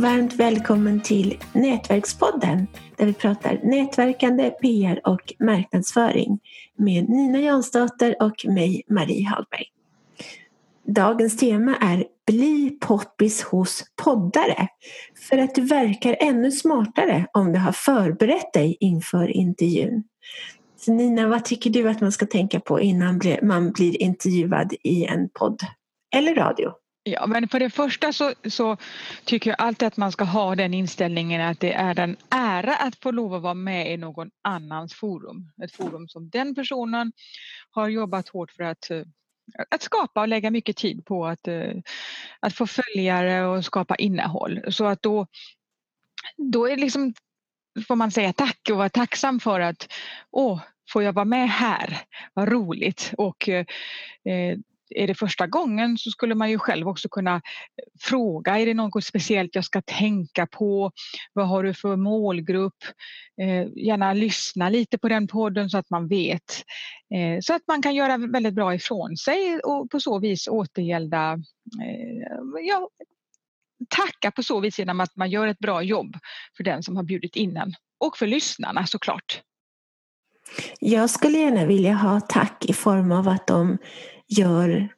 Varmt välkommen till Nätverkspodden där vi pratar nätverkande, PR och marknadsföring med Nina Jansdotter och mig, Marie Hagberg. Dagens tema är Bli poppis hos poddare för att du verkar ännu smartare om du har förberett dig inför intervjun. Så Nina, vad tycker du att man ska tänka på innan man blir intervjuad i en podd eller radio? Ja, men för det första så, så, tycker jag alltid att man ska ha den inställningen att det är en ära att få lov att vara med i någon annans forum. Ett forum som den personen har jobbat hårt för att, eh, att skapa och lägga mycket tid på att, eh, att få följare och skapa innehåll. Så att då, då är liksom, får man säga tack och vara tacksam för att åh, får jag vara med här? Vad roligt! Och eh, eh är det första gången så skulle man ju själv också kunna eh, fråga, är det något speciellt jag ska tänka på? Vad har du för målgrupp? Eh, gärna lyssna lite på den podden så att man vet. Eh, så att man kan göra väldigt bra ifrån sig och på så vis återgälda, eh, ja, tacka på så vis genom att man gör ett bra jobb för den som har bjudit in en. Och för lyssnarna såklart. Jag skulle gärna vilja ha tack i form av att de gör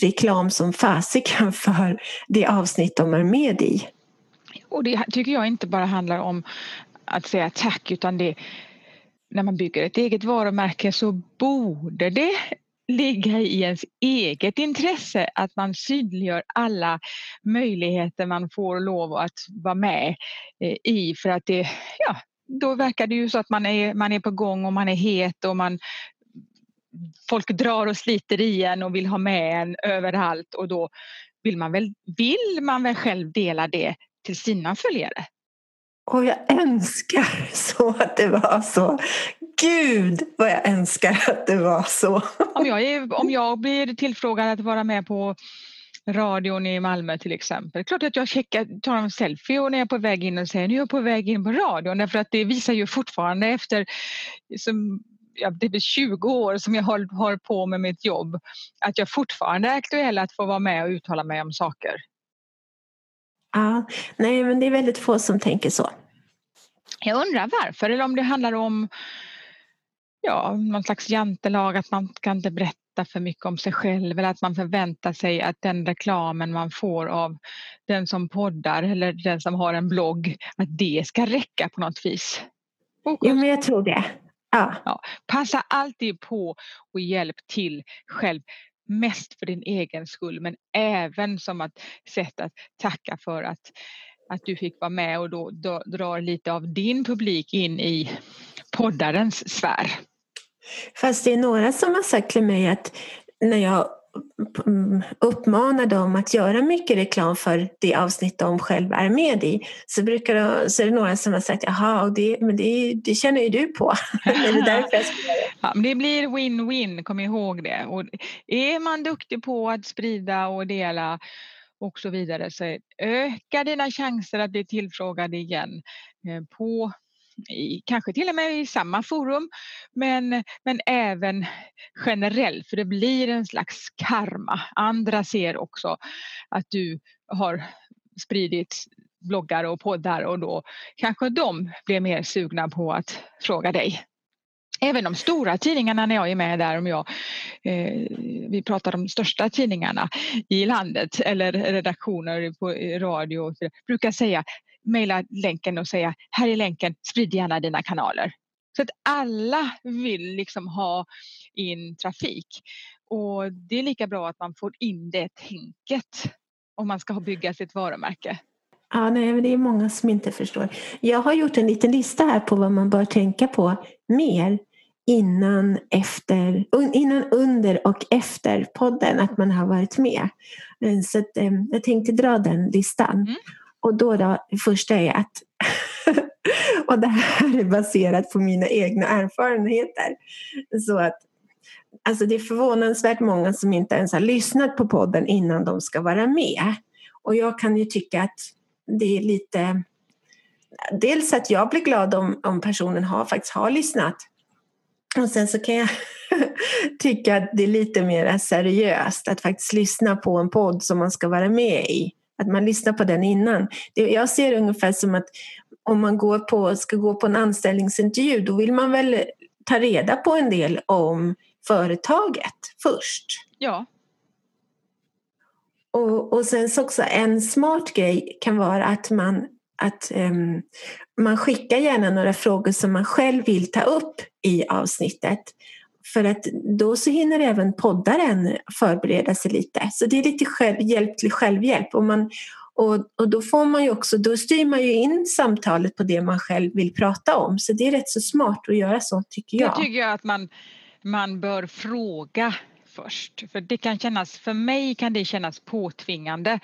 reklam som fasiken för det avsnitt de är med i. Och det tycker jag inte bara handlar om att säga tack utan det när man bygger ett eget varumärke så borde det ligga i ens eget intresse att man synliggör alla möjligheter man får lov att vara med eh, i för att det, ja, då verkar det ju så att man är, man är på gång och man är het och man folk drar och sliter i en och vill ha med en överallt och då vill man väl, vill man väl själv dela det till sina följare. Och jag önskar så att det var så. Gud vad jag önskar att det var så. Om jag, är, om jag blir tillfrågad att vara med på radion i Malmö till exempel. Klart att jag checkar, tar en selfie och när jag är på väg in och säger nu är jag på väg in på radion därför att det visar ju fortfarande efter som ja, det är 20 år som jag har, har på med mitt jobb, att jag fortfarande är aktuell att få vara med och uttala mig om saker. Ja, nej men det är väldigt få som tänker så. Jag undrar varför, eller om det handlar om ja, någon slags jantelag, att man kan inte berätta för mycket om sig själv eller att man förväntar sig att den reklamen man får av den som poddar eller den som har en blogg, att det ska räcka på något vis. Ja, men jag tror det. Ja. Ja, passa alltid på och hjälp till själv. Mest för din egen skull men även som ett sätt att tacka för att, att du fick vara med och då, då drar lite av din publik in i poddarens sfär. Fast det är några som har sagt till mig att när jag uppmanar dem att göra mycket reklam för det avsnitt de själva är med i så, brukar de, så är det några som har sagt jaha, det, men det, det känner ju du på. är det därför jag ja, men Det blir win-win, kom ihåg det. Och är man duktig på att sprida och dela och så vidare så ökar dina chanser att bli tillfrågad igen eh, på i, kanske till och med i samma forum, men, men även generellt, för det blir en slags karma. Andra ser också att du har spridit bloggar och poddar och då kanske de blir mer sugna på att fråga dig. Även de stora tidningarna när jag är med där, om jag, eh, vi pratar om de största tidningarna i landet eller redaktioner på radio, brukar säga mejla länken och säga här är länken, sprid gärna dina kanaler. Så att alla vill liksom ha in trafik. Och det är lika bra att man får in det tänket om man ska bygga sitt varumärke. Ja, nej, men det är många som inte förstår. Jag har gjort en liten lista här på vad man bör tänka på mer innan, efter, innan under och efter podden, att man har varit med. Så att, eh, jag tänkte dra den listan. Mm. Och då, då det första är att och det här är baserat på mina egna erfarenheter. Så att alltså det är förvånansvärt många som inte ens har lyssnat på podden innan de ska vara med. Och jag kan ju tycka att det är lite Dels att jag blir glad om, om personen har, faktiskt har lyssnat. Och sen så kan jag tycka att det är lite mer seriöst att faktiskt lyssna på en podd som man ska vara med i att man lyssnar på den innan. Jag ser det ungefär som att om man går på, ska gå på en anställningsintervju då vill man väl ta reda på en del om företaget först. Ja. Och, och sen så också en smart grej kan vara att man att um, man skickar gärna några frågor som man själv vill ta upp i avsnittet. För att då så hinner även poddaren förbereda sig lite. Så det är lite själv, hjälp till självhjälp. Och, man, och, och då får man ju också, då styr man ju in samtalet på det man själv vill prata om. Så det är rätt så smart att göra så tycker jag. Det tycker jag att man, man bör fråga först. För det kan kännas, för mig kan det kännas påtvingande.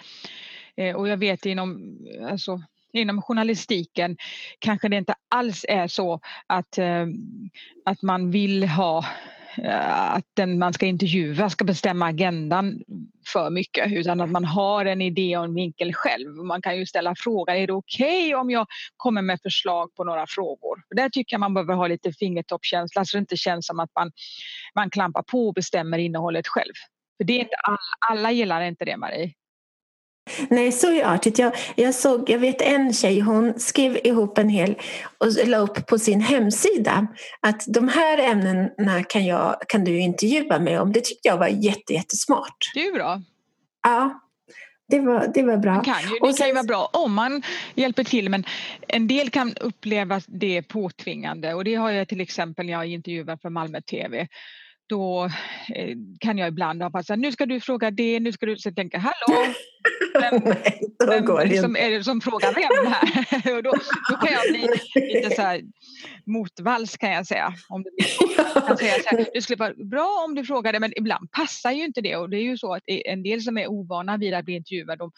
Eh, och jag vet inom, alltså, inom journalistiken kanske det inte alls är så att, eh, att man vill ha eh, att den man ska intervjua ska bestämma agendan för mycket utan att man har en idé och en vinkel själv. Man kan ju ställa frågan, är det okej okay om jag kommer med förslag på några frågor? Där tycker jag man behöver ha lite fingertoppkänsla så det inte känns som att man, man klampar på och bestämmer innehållet själv. För det är inte alla, alla gillar inte det Marie. Nej, så är artigt. Jag, jag, såg, jag vet en tjej, hon skrev ihop en hel och la upp på sin hemsida att de här ämnena kan, jag, kan du intervjua mig om. Det tyckte jag var jätte, jättesmart. Det är bra. Ja, det var, det var bra. Man kan ju, det sen, kan ju vara bra om man hjälper till men en del kan uppleva det påtvingande och det har jag till exempel när jag intervjuar för Malmö TV då eh, kan jag ibland ha att nu ska du fråga det, nu ska du så tänka hallå, vem, Nej, vem liksom är det som frågar vem här? och då, då kan jag bli lite så här motvalls kan jag säga. Om det kan säga så här, det skulle vara bra om du frågade men ibland passar ju inte det och det är ju så att en del som är ovana vid att bli intervjuade de,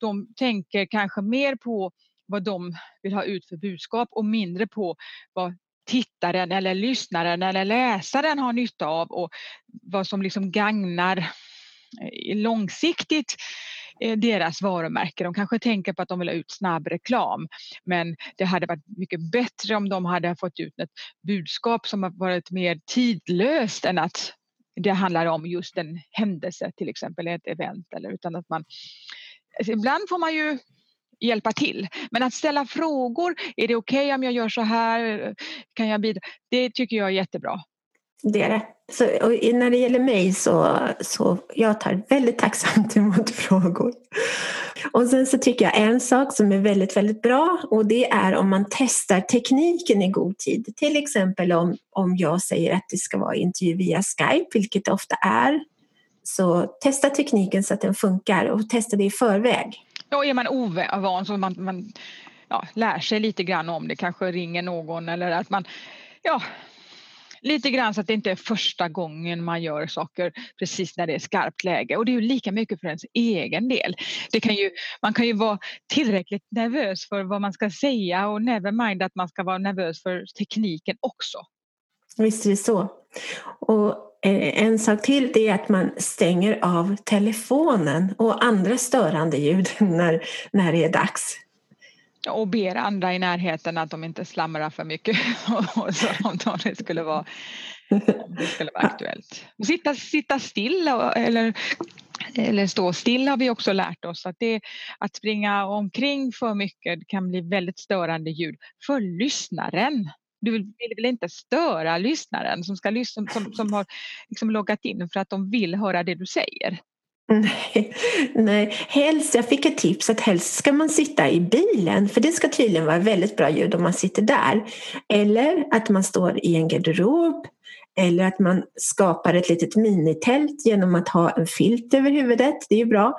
de tänker kanske mer på vad de vill ha ut för budskap och mindre på vad tittaren eller lyssnaren eller läsaren har nytta av och vad som liksom gagnar eh, långsiktigt eh, deras varumärke. De kanske tänker på att de vill ha ut snabb reklam men det hade varit mycket bättre om de hade fått ut ett budskap som har varit mer tidlöst än att det handlar om just en händelse till exempel ett event eller utan att man alltså ibland får man ju hjälpa till. Men att ställa frågor, är det okej okay om jag gör så här? Kan jag bidra? Det tycker jag är jättebra. Det är det. Så, när det gäller mig så, så jag tar väldigt tacksamt emot frågor. Och sen så tycker jag en sak som är väldigt, väldigt bra och det är om man testar tekniken i god tid. Till exempel om, om jag säger att det ska vara intervju via Skype, vilket det ofta är. Så testa tekniken så att den funkar och testa det i förväg. Ja, är man ovan så man, man ja, lär sig lite grann om det, kanske ringer någon eller att man ja, lite grann så att det inte är första gången man gör saker precis när det är skarpt läge och det är ju lika mycket för ens egen del. Det kan ju, man kan ju vara tillräckligt nervös för vad man ska säga och never mind att man ska vara nervös för tekniken också. Visst är det så. Och Eh, en sak till det är att man stänger av telefonen och andra störande ljud när, när det är dags. Och ber andra i närheten att de inte slamrar för mycket om det skulle vara, det skulle vara aktuellt. Sitta, sitta still eller, eller stå still har vi också lärt oss att, det, att springa omkring för mycket kan bli väldigt störande ljud för lyssnaren du vill, väl inte störa lyssnaren som, ska lyssna, som, som har liksom loggat in för att de vill höra det du säger? Nej, nej, helst, jag fick ett tips att helst ska man sitta i bilen för det ska tydligen vara väldigt bra ljud om man sitter där. Eller att man står i en garderob eller att man skapar ett litet minitält genom att ha en filt över huvudet, det är ju bra.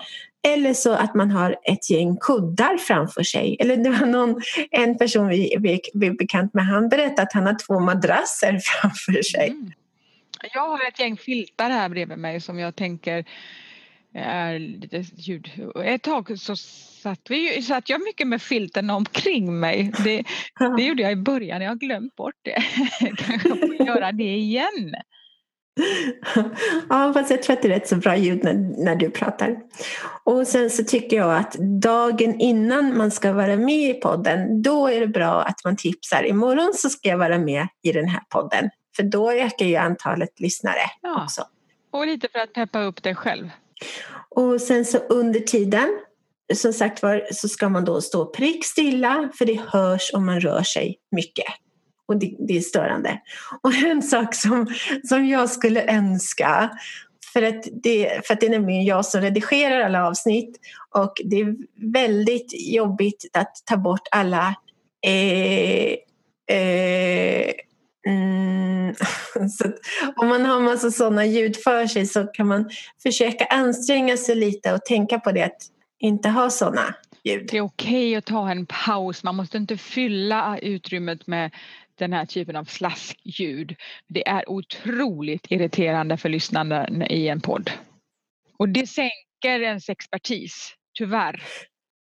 Eller så att man har ett gäng kuddar framför sig. Eller det var någon, en person vi, vi, vi är bekant med, han berättade att han har två madrasser framför sig. Mm. Jag har ett gäng filtar här bredvid mig som jag tänker är lite ljud. Ett tag så satt, vi, satt jag mycket med filten omkring mig. Det, det gjorde jag i början, jag har glömt bort det. Kanske får göra det igen. Ja, fast jag tror att det är rätt så bra ljud när, när du pratar. Och sen så tycker jag att dagen innan man ska vara med i podden, då är det bra att man tipsar. Imorgon så ska jag vara med i den här podden. För då ökar ju antalet lyssnare ja. också. Och lite för att peppa upp dig själv. Och sen så under tiden som sagt var så ska man då stå prickstilla för det hörs om man rör sig mycket. Och det, det är störande. Och en sak som, som jag skulle önska för att, det, för att det är nämligen jag som redigerar alla avsnitt och det är väldigt jobbigt att ta bort alla eh, eh, mm, om man har massa sådana ljud för sig så kan man försöka anstränga sig lite och tänka på det att inte ha sådana ljud. Det är okej att ta en paus, man måste inte fylla utrymmet med den här typen av slaskljud. Det är otroligt irriterande för lyssnaren i en podd. Och det sänker ens expertis, tyvärr.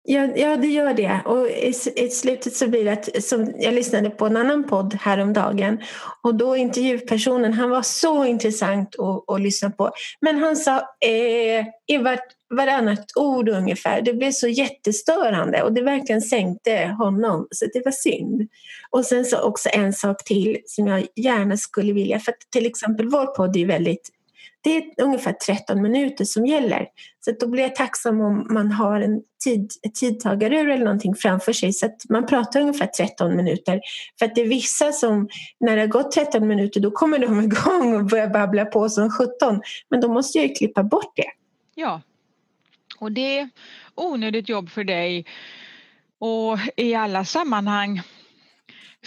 Ja, ja, det gör det. Och i, i slutet så blir det att, som jag lyssnade på en annan podd häromdagen och då intervjupersonen, han var så intressant att, att lyssna på. Men han sa eh, i vart, varannat ord ungefär, det blev så jättestörande och det verkligen sänkte honom, så det var synd. Och sen så också en sak till som jag gärna skulle vilja, för att till exempel vår podd är väldigt det är ungefär 13 minuter som gäller. Så då blir jag tacksam om man har en tid, ett tidtagarur eller någonting framför sig så att man pratar ungefär 13 minuter. För att det är vissa som, när det har gått 13 minuter, då kommer de igång och börjar babbla på som 17. Men då måste jag ju klippa bort det. Ja, och det är onödigt jobb för dig. Och i alla sammanhang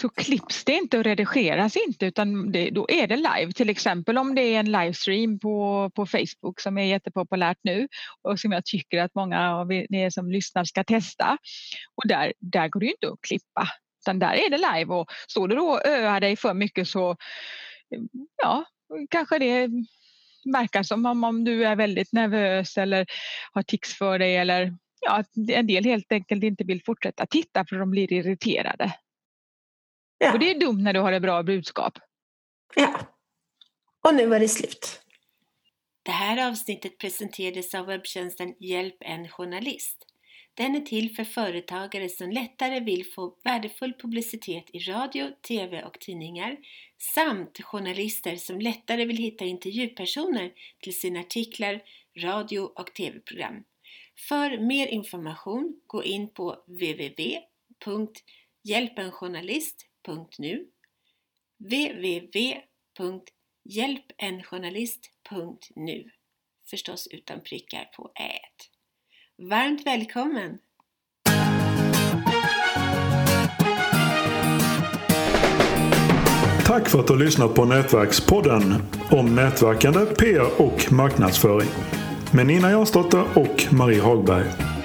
så klipps det inte och redigeras inte utan det, då är det live. Till exempel om det är en livestream på, på Facebook som är jättepopulärt nu och som jag tycker att många av er som lyssnar ska testa. Och där, där går det ju inte att klippa utan där är det live och står du då och öar dig för mycket så ja, kanske det verkar som om, om du är väldigt nervös eller har tics för dig eller ja, en del helt enkelt inte vill fortsätta titta för de blir irriterade. Ja. Och det är dumt när du har ett bra budskap. Ja. Och nu var det slut. Det här avsnittet presenterades av webbtjänsten Hjälp en journalist. Den är till för företagare som lättare vill få värdefull publicitet i radio, TV och tidningar samt journalister som lättare vill hitta intervjupersoner till sina artiklar, radio och TV-program. För mer information gå in på www.hjälpenjournalist.se www.hjälpenjournalist.nu www.hjälpenjournalist.nu Förstås utan prickar på ät. Varmt välkommen! Tack för att du har lyssnat på Nätverkspodden om nätverkande, PR och marknadsföring med Nina Jansdotter och Marie Hagberg.